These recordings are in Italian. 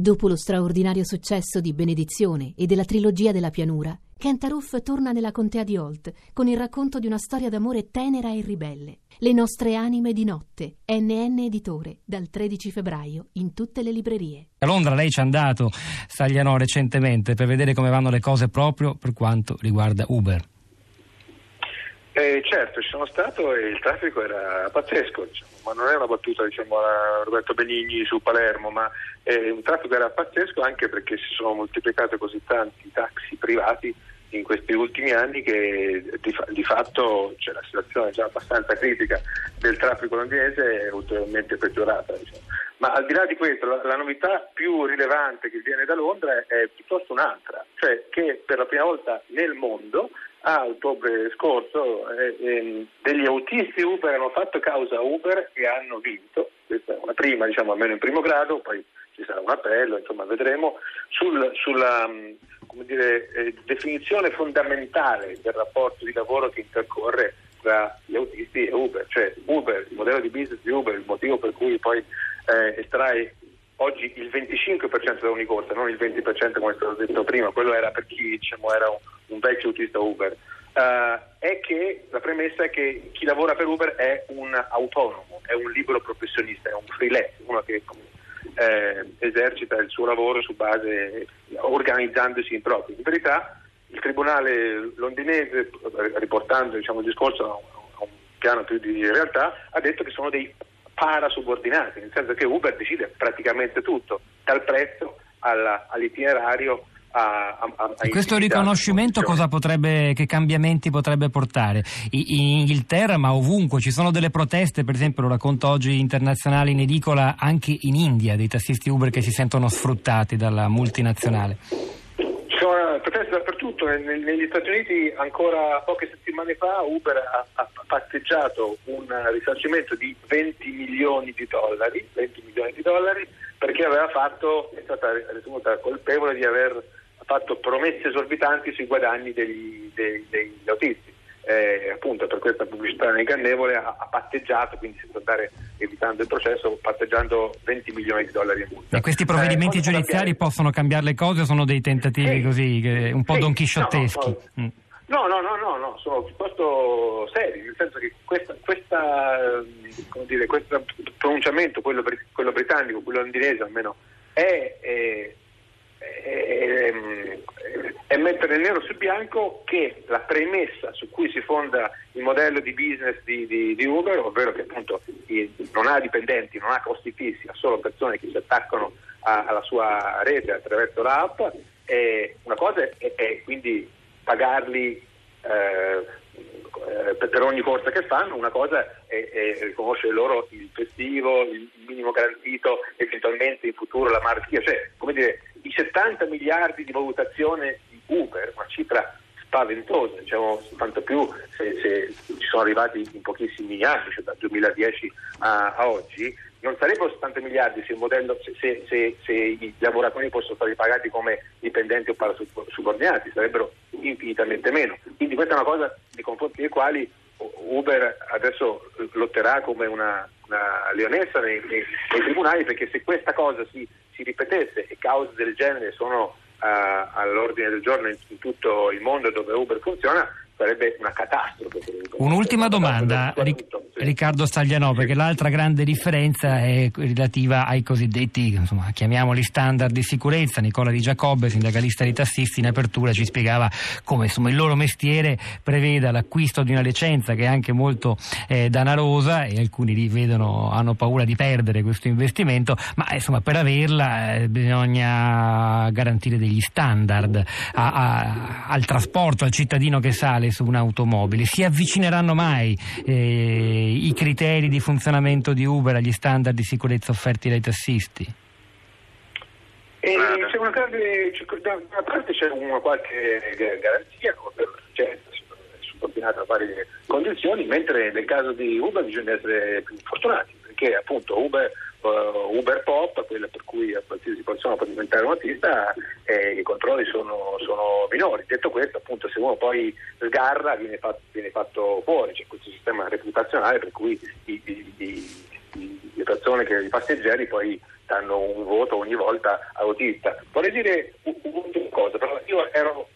Dopo lo straordinario successo di Benedizione e della trilogia della pianura, Kent Aruf torna nella contea di Holt con il racconto di una storia d'amore tenera e ribelle. Le nostre anime di notte, NN Editore, dal 13 febbraio in tutte le librerie. A Londra lei ci è andato, Stagliano, recentemente per vedere come vanno le cose proprio per quanto riguarda Uber. Eh, certo, ci sono stato e il traffico era pazzesco, diciamo, ma non è una battuta diciamo, a Roberto Benigni su Palermo, ma eh, un traffico era pazzesco anche perché si sono moltiplicati così tanti taxi privati in questi ultimi anni che di, di fatto cioè, la situazione già abbastanza critica del traffico londinese è ulteriormente peggiorata. Diciamo. Ma al di là di questo, la, la, novità più rilevante che viene da Londra è piuttosto un'altra, cioè che per la prima volta nel mondo a ottobre scorso eh, eh, degli autisti Uber hanno fatto causa a Uber e hanno vinto, questa è una prima, diciamo almeno in primo grado, poi ci sarà un appello, insomma vedremo, sul, sulla mm, dire, eh, definizione fondamentale del rapporto di lavoro che intercorre tra gli autisti e Uber, cioè Uber, il modello di business di Uber, il motivo per cui poi eh, estrae oggi il 25% da ogni corsa, non il 20% come è stato detto prima, quello era per chi diciamo, era un, un vecchio autista Uber, uh, è che la premessa è che chi lavora per Uber è un autonomo, è un libero professionista, è un freelance, uno che eh, esercita il suo lavoro su base organizzandosi in proprio. In verità il tribunale londinese, riportando diciamo, il discorso a un piano più di realtà, ha detto che sono dei parasubordinati, nel senso che Uber decide praticamente tutto, dal prezzo alla, all'itinerario a, a, a questo riconoscimento cosa potrebbe, che cambiamenti potrebbe portare? In Inghilterra, ma ovunque, ci sono delle proteste, per esempio lo racconto oggi internazionale in edicola, anche in India, dei tassisti Uber che si sentono sfruttati dalla multinazionale. Sono proteste dappertutto, negli Stati Uniti ancora poche settimane fa Uber ha, ha patteggiato un risarcimento di 20 milioni di dollari, 20 milioni di dollari perché aveva fatto, è stata ritenuta colpevole di aver fatto promesse esorbitanti sui guadagni degli, dei, degli autisti. Eh, appunto per questa pubblicità ingannevole ha, ha patteggiato, quindi può andare evitando il processo, patteggiando 20 milioni di dollari in multa. E questi provvedimenti eh, giudiziari possono cambiare le cose o sono dei tentativi eh, così, un po' donchisciotteschi? No, mm. no, no, no, no, no, sono piuttosto seri, nel senso che questa, questa, dire, questo pronunciamento, quello, quello, britannico, quello londinese almeno, è, è è, è, mettere nero su bianco che la premessa su cui si fonda il modello di business di, di, di Uber, ovvero che appunto non ha dipendenti, non ha costi fissi, ha solo persone che si attaccano a, alla sua rete attraverso l'app, una cosa è, è quindi pagarli eh, eh, per ogni corsa che fanno, una cosa è, è, riconoscere loro il festivo, il minimo garantito, eventualmente in futuro la malattia, cioè come dire i 70 miliardi di valutazione Uber, una cifra spaventosa, diciamo, tanto più se, se, ci sono arrivati in pochissimi anni, cioè dal 2010 a, a oggi, non sarebbero 70 miliardi se, modello, se, se, i lavoratori fossero stati pagati come dipendenti o parasubordinati, sarebbero infinitamente meno. Quindi questa è una cosa nei confronti dei quali Uber adesso lotterà come una, una leonessa nei, nei, nei, tribunali perché se questa cosa si, si ripetesse e cause del genere sono all'ordine del giorno in, in tutto il mondo dove Uber funziona, sarebbe una catastrofe. Un'ultima domanda, Riccardo Staglianò, perché l'altra grande differenza è relativa ai cosiddetti, insomma, chiamiamoli standard di sicurezza. Nicola Di Giacobbe, sindacalista di tassisti, in apertura ci spiegava come insomma, il loro mestiere preveda l'acquisto di una licenza che è anche molto eh, danarosa e alcuni li vedono, hanno paura di perdere questo investimento, ma insomma, per averla eh, bisogna garantire degli standard a, a, al trasporto, al cittadino che sale su un'automobile? Si avvicineranno mai eh, i criteri di funzionamento di Uber agli standard di sicurezza offerti dai tassisti? E c'è una grande, da una parte c'è una qualche garanzia, cioè, subordinata a varie condizioni, mentre nel caso di Uber bisogna essere più fortunati, perché appunto Uber uh, Uber Pop, quella per cui a qualsiasi persona può diventare un artista, eh, i controlli sono, sono, minori. Detto questo, appunto, se uno poi sgarra viene fatto, viene fatto fuori, c'è questo sistema reputazionale per cui i, i, i, le persone, che, i passeggeri poi danno un voto ogni volta autista. Vorrei dire un'ultima cosa, io ero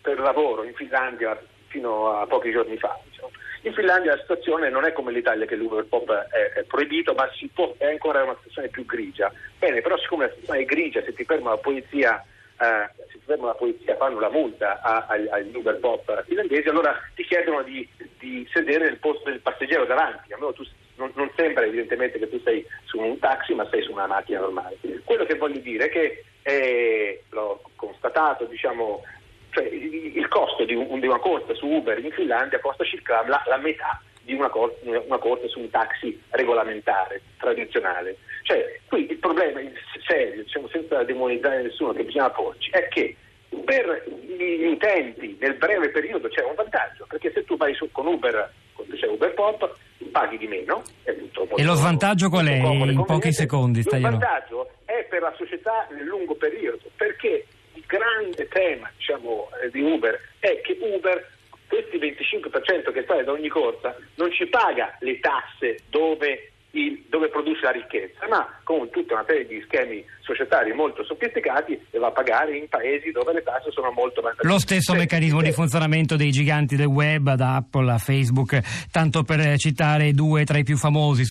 per lavoro in Finlandia fino a pochi giorni fa. Diciamo. In Finlandia la situazione non è come l'Italia che l'Uber Pop è, è proibito, ma può, è ancora una situazione più grigia. Bene, però siccome la situazione è grigia, se ti ferma la polizia eh, se ti ferma la polizia fanno la multa agli Uber Pop finlandesi, allora ti chiedono di, di, sedere nel posto del passeggero davanti. A me tu, non, non, sembra evidentemente che tu sei su un taxi, ma sei su una macchina normale. Quello che voglio dire è che eh, l'ho constatato, diciamo, cioè, il, costo di, un, di, una corsa su Uber in Finlandia costa circa la, la metà di una, cor- una, corsa su un taxi regolamentare, tradizionale. Cioè, qui il problema serio, diciamo, senza demonizzare nessuno, che bisogna porci, è che per gli utenti nel breve periodo c'è un vantaggio, perché se tu vai su, con Uber, quando c'è Uber Pop, paghi di meno. e lo svantaggio qual è in pochi secondi? Il vantaggio è per la società nel lungo periodo, perché il grande tema diciamo, eh, di Uber è che Uber questi 25% che sale da ogni corsa non ci paga le tasse dove, il, dove, produce la ricchezza, ma con tutta una serie di schemi societari molto sofisticati e va a pagare in paesi dove le tasse sono molto vantaggiose. Lo stesso meccanismo di funzionamento dei giganti del web, da Apple a Facebook, tanto per citare due tra i più famosi.